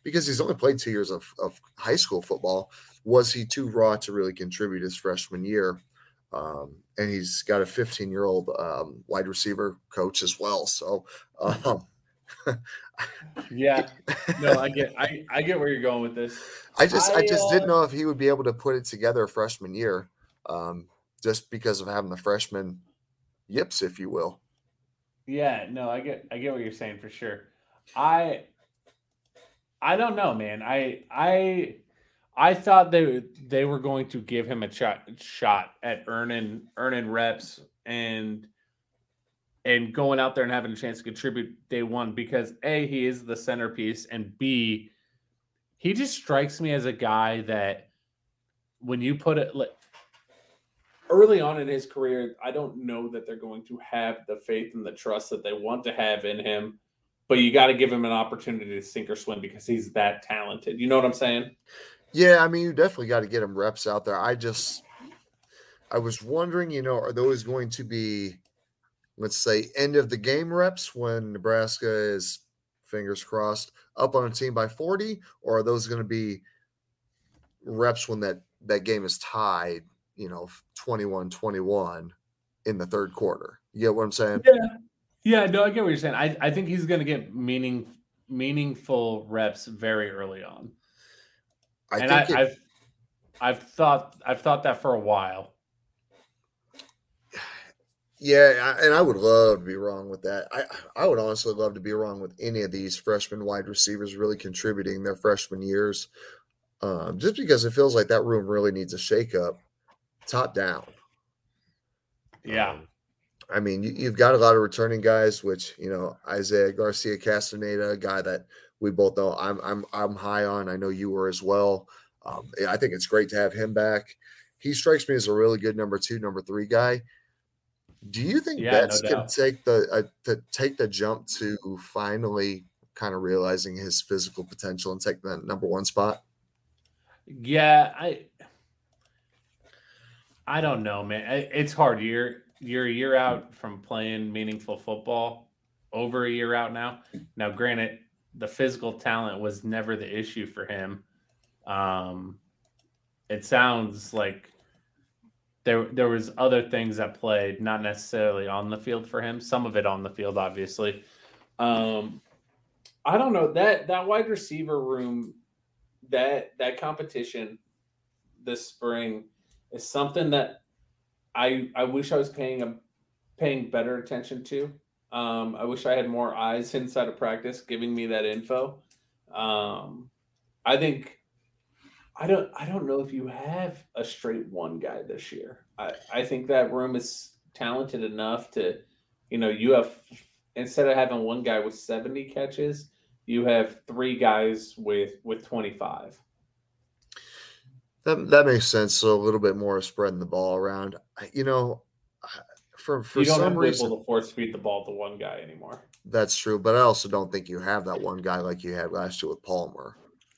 because he's only played two years of, of high school football. Was he too raw to really contribute his freshman year? Um, and he's got a 15 year old um, wide receiver coach as well. So, um, yeah, no, I get, I, I get where you're going with this. I just, I, I just uh, didn't know if he would be able to put it together freshman year, um, just because of having the freshman yips, if you will. Yeah, no, I get, I get what you're saying for sure. I, I don't know, man. I, I, I thought they they were going to give him a shot shot at earning earning reps and and going out there and having a chance to contribute day one because a he is the centerpiece and b he just strikes me as a guy that when you put it like early on in his career i don't know that they're going to have the faith and the trust that they want to have in him but you got to give him an opportunity to sink or swim because he's that talented. You know what i'm saying? Yeah i mean you definitely got to get him reps out there. I just i was wondering you know are those going to be let's say end of the game reps when Nebraska is fingers crossed up on a team by 40 or are those going to be reps when that that game is tied, you know, 21-21 in the third quarter. You get what I'm saying? Yeah. Yeah, no, I get what you're saying. I, I think he's going to get meaning meaningful reps very early on. I and I, I've I've thought I've thought that for a while. Yeah, and I would love to be wrong with that. I I would honestly love to be wrong with any of these freshman wide receivers really contributing their freshman years, um, just because it feels like that room really needs a shakeup, top down. Yeah, um, I mean you, have got a lot of returning guys, which you know Isaiah Garcia Castaneda, a guy that we both know I'm I'm I'm high on. I know you were as well. Um, I think it's great to have him back. He strikes me as a really good number two, number three guy do you think yeah, Betts no can take the uh, to take the jump to finally kind of realizing his physical potential and take that number one spot? Yeah, I I don't know, man. It's hard. You're you're a year out from playing meaningful football. Over a year out now. Now, granted, the physical talent was never the issue for him. Um, it sounds like there there was other things that played, not necessarily on the field for him. Some of it on the field, obviously. Um, I don't know that that wide receiver room, that that competition this spring is something that I I wish I was paying a paying better attention to. Um, I wish I had more eyes inside of practice giving me that info. Um, I think I don't I don't know if you have a straight one guy this year. I, I think that room is talented enough to, you know, you have instead of having one guy with 70 catches, you have three guys with with 25. That that makes sense. So a little bit more spreading the ball around. You know, for for you don't some have reason, able to force feed the ball to one guy anymore. That's true, but I also don't think you have that one guy like you had last year with Palmer.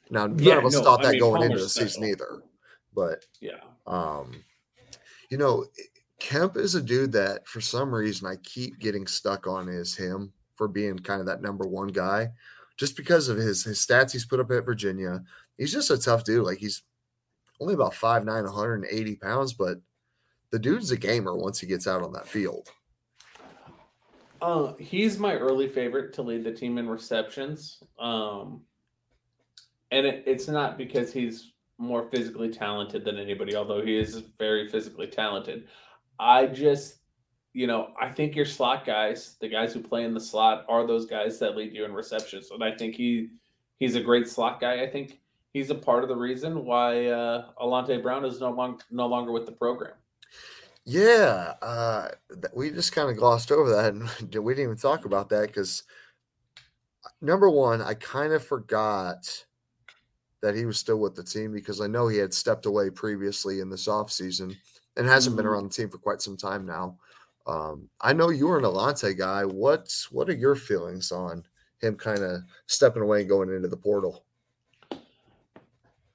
Now, none yeah, of us no, thought that mean, going Palmer's into the season either. But yeah, um, you know, Kemp is a dude that for some reason I keep getting stuck on is him for being kind of that number one guy, just because of his his stats he's put up at Virginia. He's just a tough dude. Like he's only about 5'9", 180 pounds, but the dude's a gamer once he gets out on that field. Uh, he's my early favorite to lead the team in receptions. Um, and it, it's not because he's more physically talented than anybody, although he is very physically talented. I just, you know, I think your slot guys, the guys who play in the slot, are those guys that lead you in receptions, and I think he he's a great slot guy. I think he's a part of the reason why uh, Alante Brown is no longer no longer with the program. Yeah, uh, we just kind of glossed over that, and we didn't even talk about that because number one, I kind of forgot that he was still with the team because I know he had stepped away previously in this offseason and hasn't been Mhm. around the team for quite some time now. Um, I know you're an Alante guy. What what are your feelings on him kind of stepping away and going into the portal?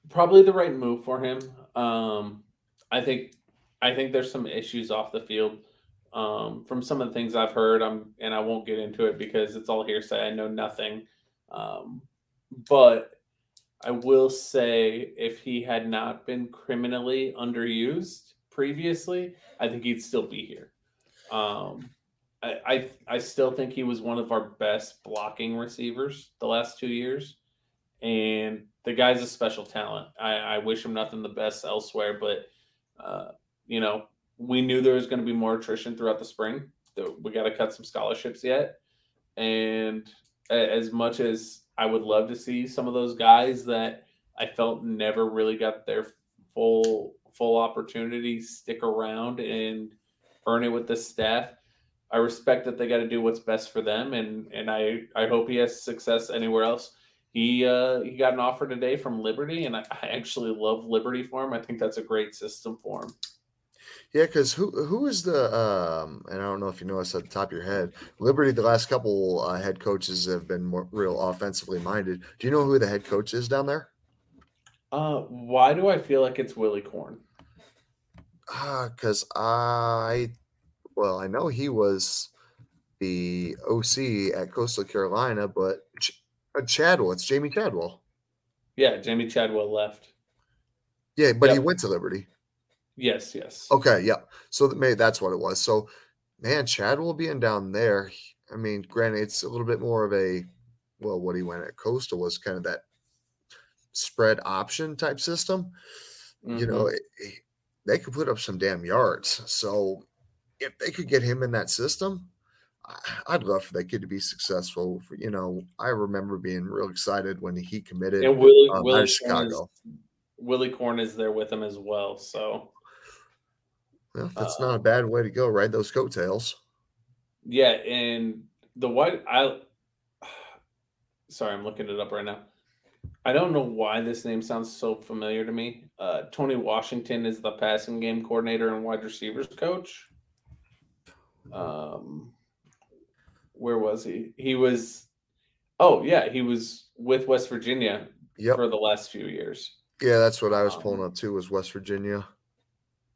Probably the right move for him. Um, I think I think there's some issues off the field um, from some of the things I've heard. I'm and I won't get into it because it's all hearsay. I know nothing. Um, but I will say, if he had not been criminally underused previously, I think he'd still be here. Um, I, I I still think he was one of our best blocking receivers the last two years, and the guy's a special talent. I, I wish him nothing the best elsewhere, but uh, you know we knew there was going to be more attrition throughout the spring. That we got to cut some scholarships yet, and as much as I would love to see some of those guys that I felt never really got their full full opportunity stick around and earn it with the staff. I respect that they got to do what's best for them, and and I I hope he has success anywhere else. He uh, he got an offer today from Liberty, and I, I actually love Liberty for him. I think that's a great system for him. Yeah, because who who is the um and I don't know if you know this at the top of your head. Liberty, the last couple uh, head coaches have been more real offensively minded. Do you know who the head coach is down there? Uh, why do I feel like it's Willy Korn? because I, well, I know he was the OC at Coastal Carolina, but Ch- uh, Chadwell, it's Jamey Chadwell. Yeah, Jamey Chadwell left. Yeah, but he went to Liberty. Yes, yes. Okay, yeah. So that maybe that's what it was. So, man, Chadwell being down there, I mean, granted, it's a little bit more of a, well, what he went at Coastal was kind of that spread option type system. You know, Mhm. it, it- they could put up some damn yards. So, if they could get him in that system, I- I'd love for that kid to be successful. For, you know, I remember being real excited when he committed and Willy, um, Willy of is, Willy Korn is there with him as well. So Well, that's uh, not a bad way to go, right? Those coattails. yeah, and the white I sorry, I'm looking it up right now. I don't know why this name sounds so familiar to me. Uh, Tony Washington is the passing game coordinator and wide receivers coach. Um, where was he? He was, oh yeah, he was with West Virginia Yep. for the last few years. Yeah, that's what I was pulling Um, up too. Was West Virginia?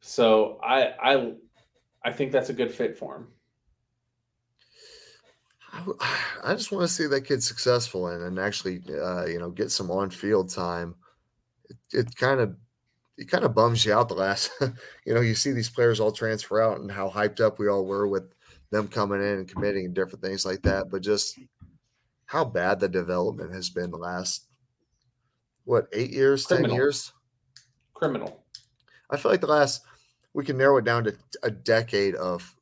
So I I I think that's a good fit for him. I just want to see that kid successful and, and actually, uh, you know, get some on field time. It, it kind of, it kind of bums you out the last, you know, you see these players all transfer out and how hyped up we all were with them coming in and committing and different things like that. But just how bad the development has been the last, what, eight years, 10 years? Criminal. I feel like the last we can narrow it down to a decade of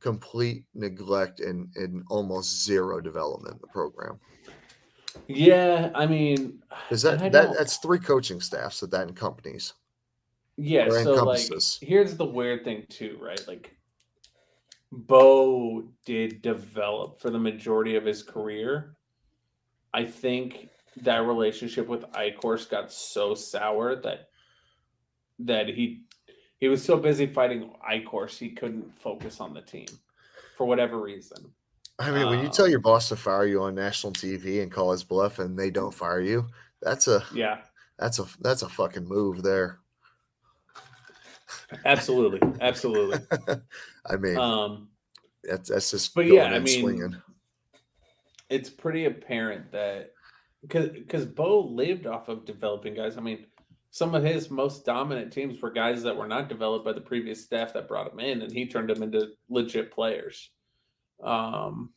complete neglect and, and almost zero development in the program. Yeah, I mean, Is that that that's three coaching staffs that that encompanies. Yeah, so like here's the weird thing too, right? Like Bo did develop for the majority of his career. I think that relationship with Eichorst got so sour that that he he was so busy fighting Eichorst he couldn't focus on the team for whatever reason. I mean, when you tell Um, your boss to fire you on national TV and call his bluff and they don't fire you, that's a Yeah, that's a that's a fucking move there. absolutely, absolutely. I mean, Um, that's that's just but yeah, I mean, swinging. it's pretty apparent that because because Bo lived off of developing guys. I mean, some of his most dominant teams were guys that were not developed by the previous staff that brought him in, and he turned them into legit players. Um,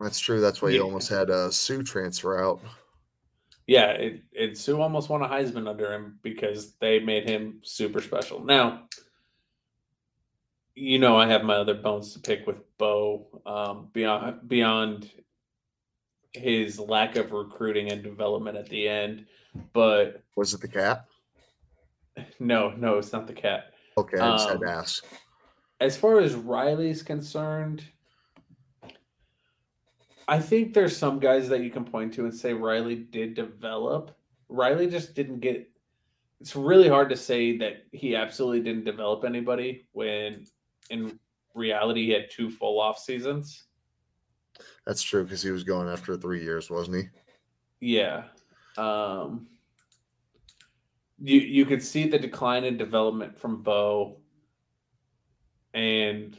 That's true. That's why you yeah. almost had a Suh transfer out. yeah, it, it Suh almost won a Heisman under him because they made him super special. Now, you know, I have my other bones to pick with Bo um, beyond beyond his lack of recruiting and development at the end, but Was it the cat? No, no, it's not the cat. Okay, I just had to Um, ask. As far as Riley's concerned, I think there's some guys that you can point to and say Riley did develop. Riley just didn't get. It's really hard to say that he absolutely didn't develop anybody when, in reality, he had two full off seasons. That's true because he was going after three years, wasn't he? Yeah. Um, you you could see the decline in development from Bo, and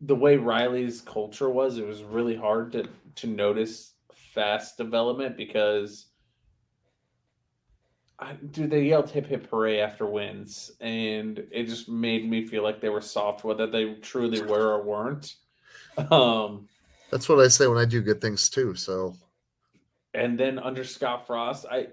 the way Riley's culture was, it was really hard to to notice fast development because I, dude, they yelled hip hip hooray after wins, and it just made me feel like they were soft, whether they truly were or weren't. Um, That's what I say when I do good things too. So and then under Scott Frost, I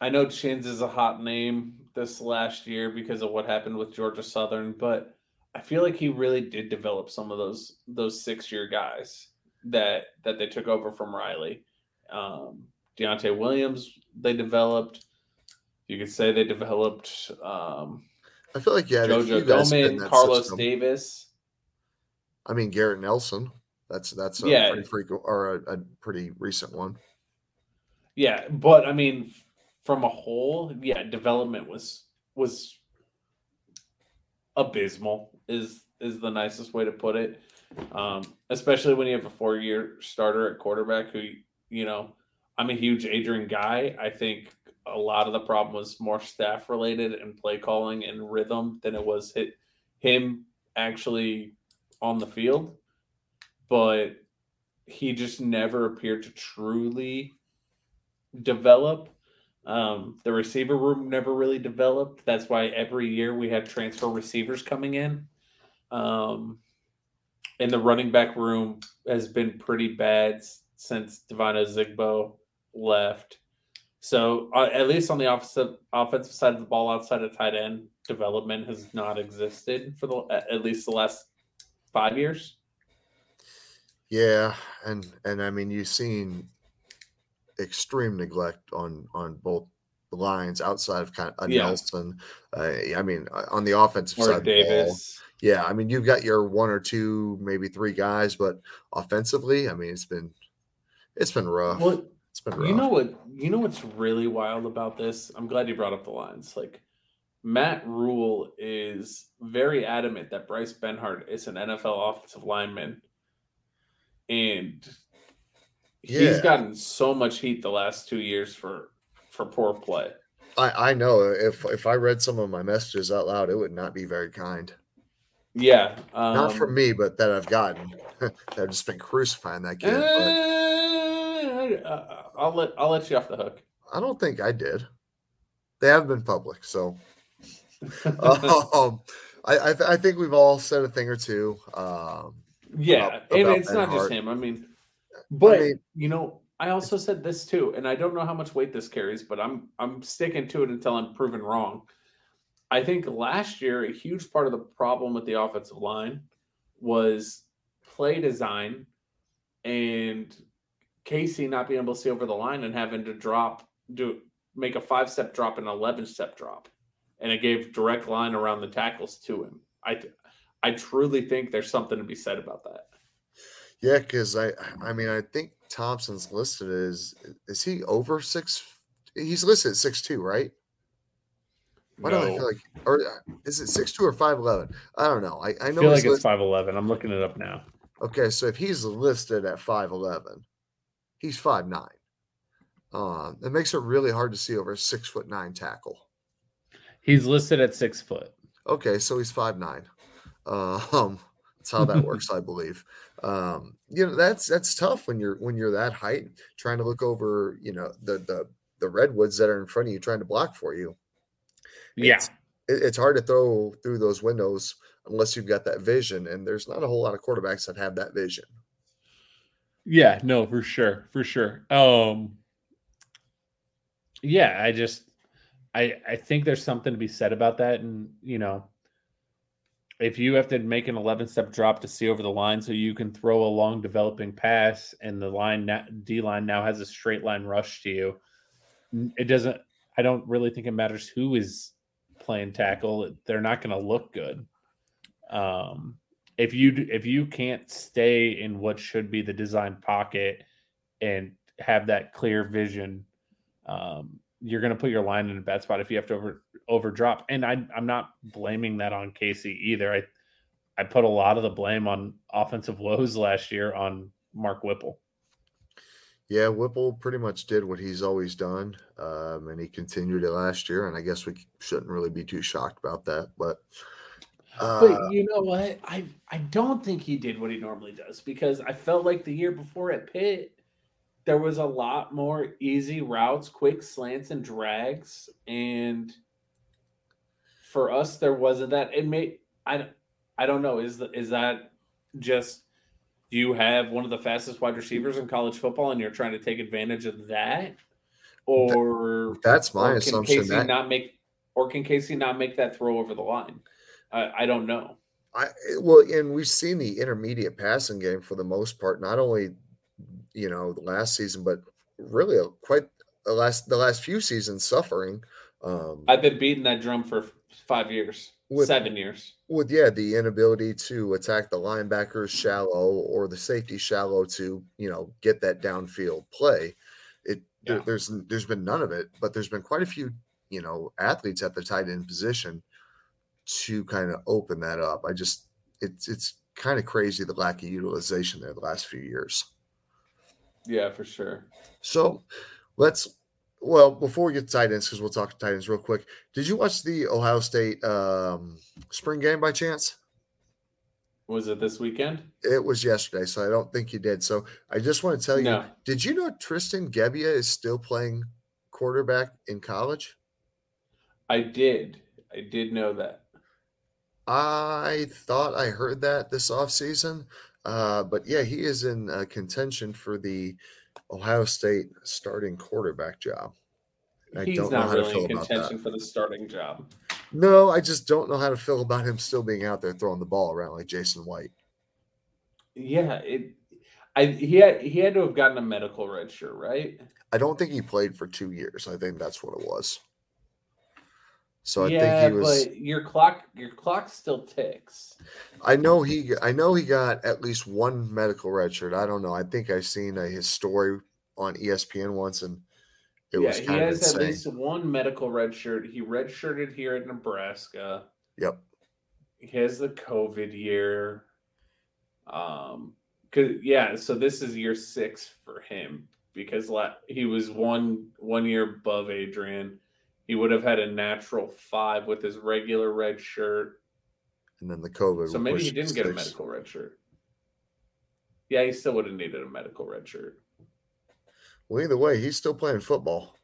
I know Chins is a hot name this last year because of what happened with Georgia Southern, but I feel like he really did develop some of those those six year guys that that they took over from Riley. Um, Deontai Williams, they developed. You could say they developed um, I feel like yeah, Jojo Domann, Carlos Davis. I mean Garrett Nelson. That's that's a Yeah. pretty frequent or a, a pretty recent one. Yeah, but I mean, from a whole, yeah, development was was abysmal. Is is the nicest way to put it. Um, especially when you have a four year starter at quarterback who you know, I'm a huge Adrian guy. I think a lot of the problem was more staff related and play calling and rhythm than it was hit him actually on the field. But he just never appeared to truly develop. Um, the receiver room never really developed. That's why every year we have transfer receivers coming in. Um, and the running back room has been pretty bad since Devine Ozigbo left. So uh, at least on the offensive offensive side of the ball, outside of tight end, development has not existed for the at least the last five years. Yeah, and and I mean you've seen extreme neglect on on both the lines outside of kind of a Yeah. Nelson. Uh, I mean uh, on the offensive Or side, of the ball, yeah. I mean you've got your one or two, maybe three guys, but offensively, I mean it's been it's been rough. Well, it's been rough. You know what? You know what's really wild about this? I'm glad you brought up the lines. Like Matt Rhule is very adamant that Bryce Benhart is an NFL offensive lineman, and Yeah. he's gotten so much heat the last two years for for poor play. I I know if if I read some of my messages out loud, it would not be very kind. Yeah, um, Not from me, but that I've gotten. I've just been crucifying that kid. uh, I'll let I'll let you off the hook. I don't think I did. They have been public, so um, I I, th- I think we've all said a thing or two. Um, Yeah, about- and about it's Ben not just him. I mean, but mean- you know, I also said this too, and I don't know how much weight this carries, but I'm I'm sticking to it until I'm proven wrong. I think last year a huge part of the problem with the offensive line was play design and Casey not being able to see over the line and having to drop do make a five step drop and an eleven step drop, and it gave direct line around the tackles to him. I I truly think there's something to be said about that. Yeah, because I I mean I think Thompson's listed as is he over six? He's listed at six two, right? Why do I No. feel like or uh, is it six two or five eleven? I don't know. I, I I know feel like it's five eleven. I'm looking it up now. Okay, so if he's listed at five eleven, he's five nine. Um, it makes it really hard to see over a six foot nine tackle. He's listed at six foot. Okay, so he's five nine. Um, that's how that works, I believe. Um, you know, that's that's tough when you're when you're that height, trying to look over, you know, the the the redwoods that are in front of you, trying to block for you. Yeah, It's- it's hard to throw through those windows unless you've got that vision, and there's not a whole lot of quarterbacks that have that vision. yeah, no, for sure, for sure. Um, yeah, I just, I, I think there's something to be said about that, and you know, if you have to make an 11 step drop to see over the line so you can throw a long developing pass and the line D line now has a straight line rush to you, it doesn't. I don't really think it matters who is playing tackle. They're not going to look good. Um, if you if you can't stay in what should be the design pocket and have that clear vision, um, you're going to put your line in a bad spot if you have to over over drop. And I I'm not blaming that on Casey either. I I put a lot of the blame on offensive woes last year on Mark Whipple. Yeah, Whipple pretty much did what he's always done, um, and he continued it last year. And I guess we shouldn't really be too shocked about that. But, uh, But you know what? I I don't think he did what he normally does because I felt like the year before at Pitt, there was a lot more easy routes, quick slants, and drags, and for us there wasn't that. It may I I don't know. Is the, is that just you have one of the fastest wide receivers in college football and you're trying to take advantage of that, or that's my or assumption. Casey That not make or can Casey not make that throw over the line? I, I don't know. I well, and we've seen the intermediate passing game for the most part, not only you know the last season, but really a, quite the last the last few seasons suffering. Um, I've been beating that drum for five years, With- seven years. with yeah, the inability to attack the linebackers shallow or the safety shallow to you know get that downfield play. It there- there's there's been none of it, but there's been quite a few you know athletes at the tight end position to kind of open that up. I just it's it's kind of crazy the lack of utilization there the last few years. Yeah, for sure. So let's well before we get to tight ends because we'll talk tight ends real quick. Did you watch the Ohio State um, spring game by chance? Was it this weekend? It was yesterday, so I don't think you did. So I just want to tell you, No. did you know Tristan Gebbia is still playing quarterback in college? I did. I did know that. I thought I heard that this offseason. Uh, but yeah, he is in uh, contention for the Ohio State starting quarterback job. I He's don't know not how to really feel in about that. contention for the starting job. No, I just don't know how to feel about him still being out there throwing the ball around like Jason White. Yeah, it. I he had he had to have gotten a medical red shirt, right? I don't think he played for two years. I think that's what it was. So I yeah, think he was. but your clock your clock still ticks. I know he. I know he got at least one medical red shirt. I don't know. I think I seen uh, his story on ESPN once, and it yeah, was he kind of has insane. at least one medical red shirt. He redshirted here at Nebraska. Yep. He has the COVID year. Um, cause yeah, so this is year six for him because la- he was one one year above Adrian. He would have had a natural five with his regular red shirt. And then the COVID. So maybe he didn't get a medical red shirt. Yeah, he still would have needed a medical red shirt. Well, either way, he's still playing football.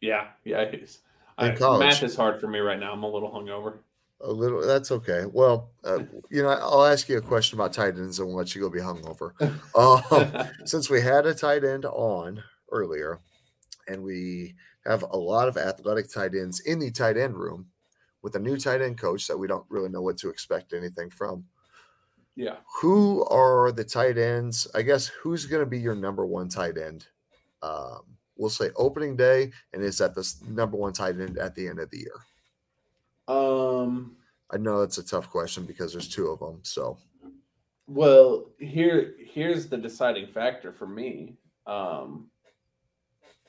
Yeah, yeah, he's. In I, college. math is hard for me right now. I'm a little hungover. A little. That's okay. Well, uh, you know, I'll ask you a question about tight ends and we'll let you go be hungover. Um, since we had a tight end on earlier, and we have a lot of athletic tight ends in the tight end room with a new tight end coach that we don't really know what to expect anything from. yeah. Who are the tight ends? I guess who's going to be your number one tight end? Um, we'll say opening day, and is that the number one tight end at the end of the year? Um. I know that's a tough question because there's two of them. So Well, here here's the deciding factor for me. Um,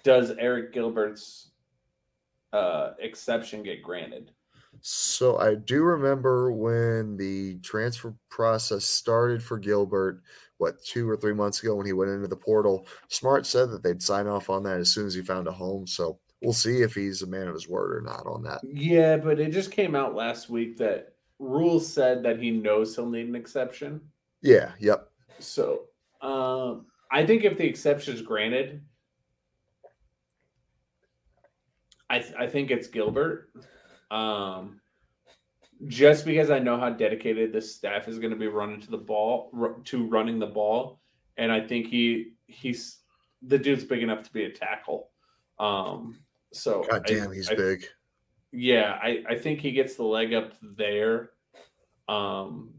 does Arik Gilbert's uh, exception get granted? So I do remember when the transfer process started for Gilbert, what two or three months ago when he went into the portal. Smart said that they'd sign off on that as soon as he found a home. So we'll see if he's a man of his word or not on that. Yeah, but it just came out last week that rules said that he knows he'll need an exception. Yeah, yep. So um, I think if the exception is granted, I th- I think it's Gilbert. Um, just because I know how dedicated this staff is going to be running to the ball ru- to running the ball, and I think he he's the dude's big enough to be a tackle. Um, so God I- damn, he's I- big. yeah, I, I think he gets the leg up there. Um,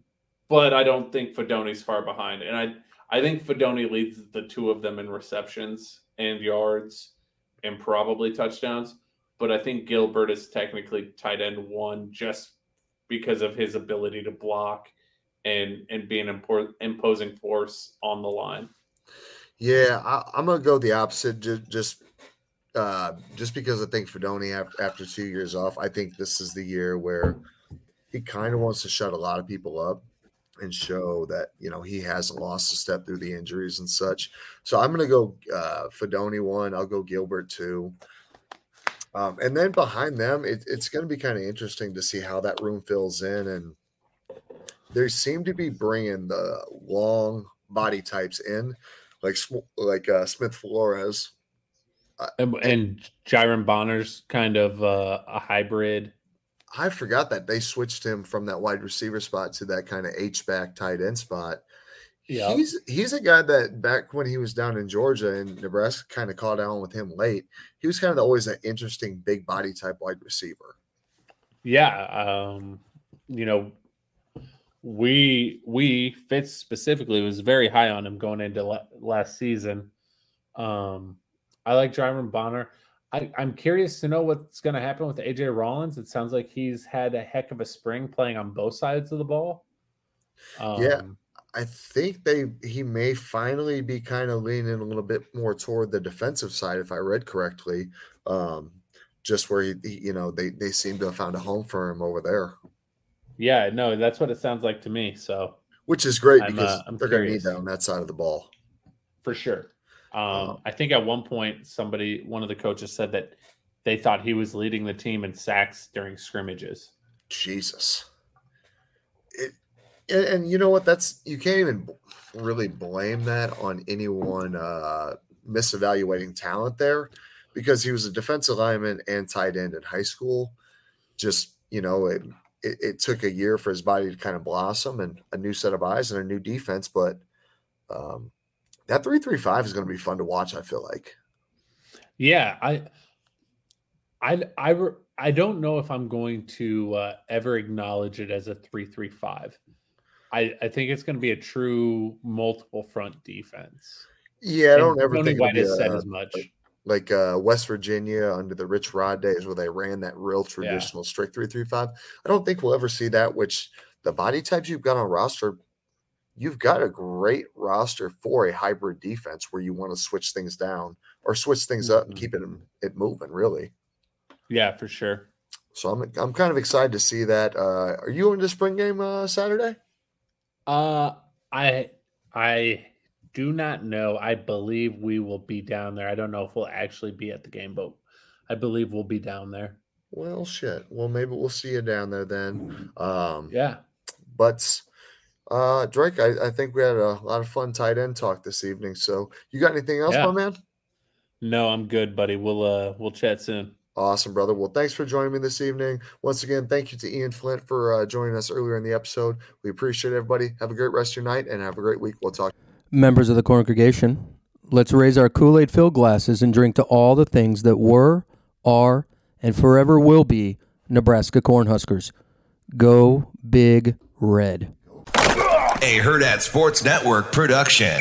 but I don't think Fidone's far behind. And I I think Fedoni leads the two of them in receptions and yards and probably touchdowns. But I think Gilbert is technically tight end one just because of his ability to block and and be an impor- imposing force on the line. Yeah, I, I'm gonna go the opposite. Just, just, uh, just because I think Fidone after, two years off, I think this is the year where he kind of wants to shut a lot of people up and show that you know he hasn't lost a step through the injuries and such. So I'm gonna go uh, Fidone one. I'll go Gilbert two. Um, and then behind them, it, it's going to be kind of interesting to see how that room fills in. And they seem to be bringing the long body types in, like like uh, Smith Flores. And, and Janiran Bonner's kind of uh, a hybrid. I forgot that they switched him from that wide receiver spot to that kind of H back tight end spot. Yeah. He's he's a guy that back when he was down in Georgia and Nebraska kind of caught on with him late. He was kind of always an interesting big body type wide receiver. Yeah. Um, you know, we we Fitz specifically was very high on him going into la- last season. Um, I like Janiran Bonner. I, I'm curious to know what's going to happen with AJ Rollins. It sounds like he's had a heck of a spring playing on both sides of the ball. Um, yeah, I think they he may finally be kind of leaning a little bit more toward the defensive side, if I read correctly. Um, just where he, he, you know, they they seem to have found a home for him over there. Yeah, no, that's what it sounds like to me. So, which is great I'm, because uh, they're going to need that on that side of the ball for sure. Um, um, I think at one point somebody, one of the coaches said that they thought he was leading the team in sacks during scrimmages. Jesus. And, and, you know what? That's you can't even really blame that on anyone uh, misevaluating talent there because he was a defensive lineman and tight end in high school. Just you know, it, it, it took a year for his body to kind of blossom and a new set of eyes and a new defense, but um, that three three five is going to be fun to watch. I feel like. Yeah, I, I, I, I don't know if I'm going to uh, ever acknowledge it as a three three five. I, I think it's going to be a true multiple front defense. Yeah, I don't and ever Tony think White has said as much. Like, like uh, West Virginia under the Rich Rod days, where they ran that real traditional yeah. strict three three five. I don't think we'll ever see that. Which the body types you've got on roster you've got a great roster for a hybrid defense where you want to switch things down or switch things up and mm-hmm. keep it it moving. Really. Yeah, for sure. So I'm I'm kind of excited to see that. Uh, are you in the spring game uh, Saturday? Uh, I I do not know. I believe we will be down there. I don't know if we'll actually be at the game, but I believe we'll be down there. Well, shit. Well, maybe we'll see you down there then. Um, yeah. But uh, Drake, I, I think we had a lot of fun tight end talk this evening. So, you got anything else, yeah. my man? No, I'm good, buddy. We'll uh we'll chat soon. Awesome, brother. Well, thanks for joining me this evening. Once again, thank you to Ian Flynt for uh, joining us earlier in the episode. We appreciate everybody. Have a great rest of your night and have a great week. We'll talk. Members of the congregation, let's raise our Kool Aid filled glasses and drink to all the things that were, are, and forever will be Nebraska Cornhuskers. Go Big Red a Hurrdat Sports Network production.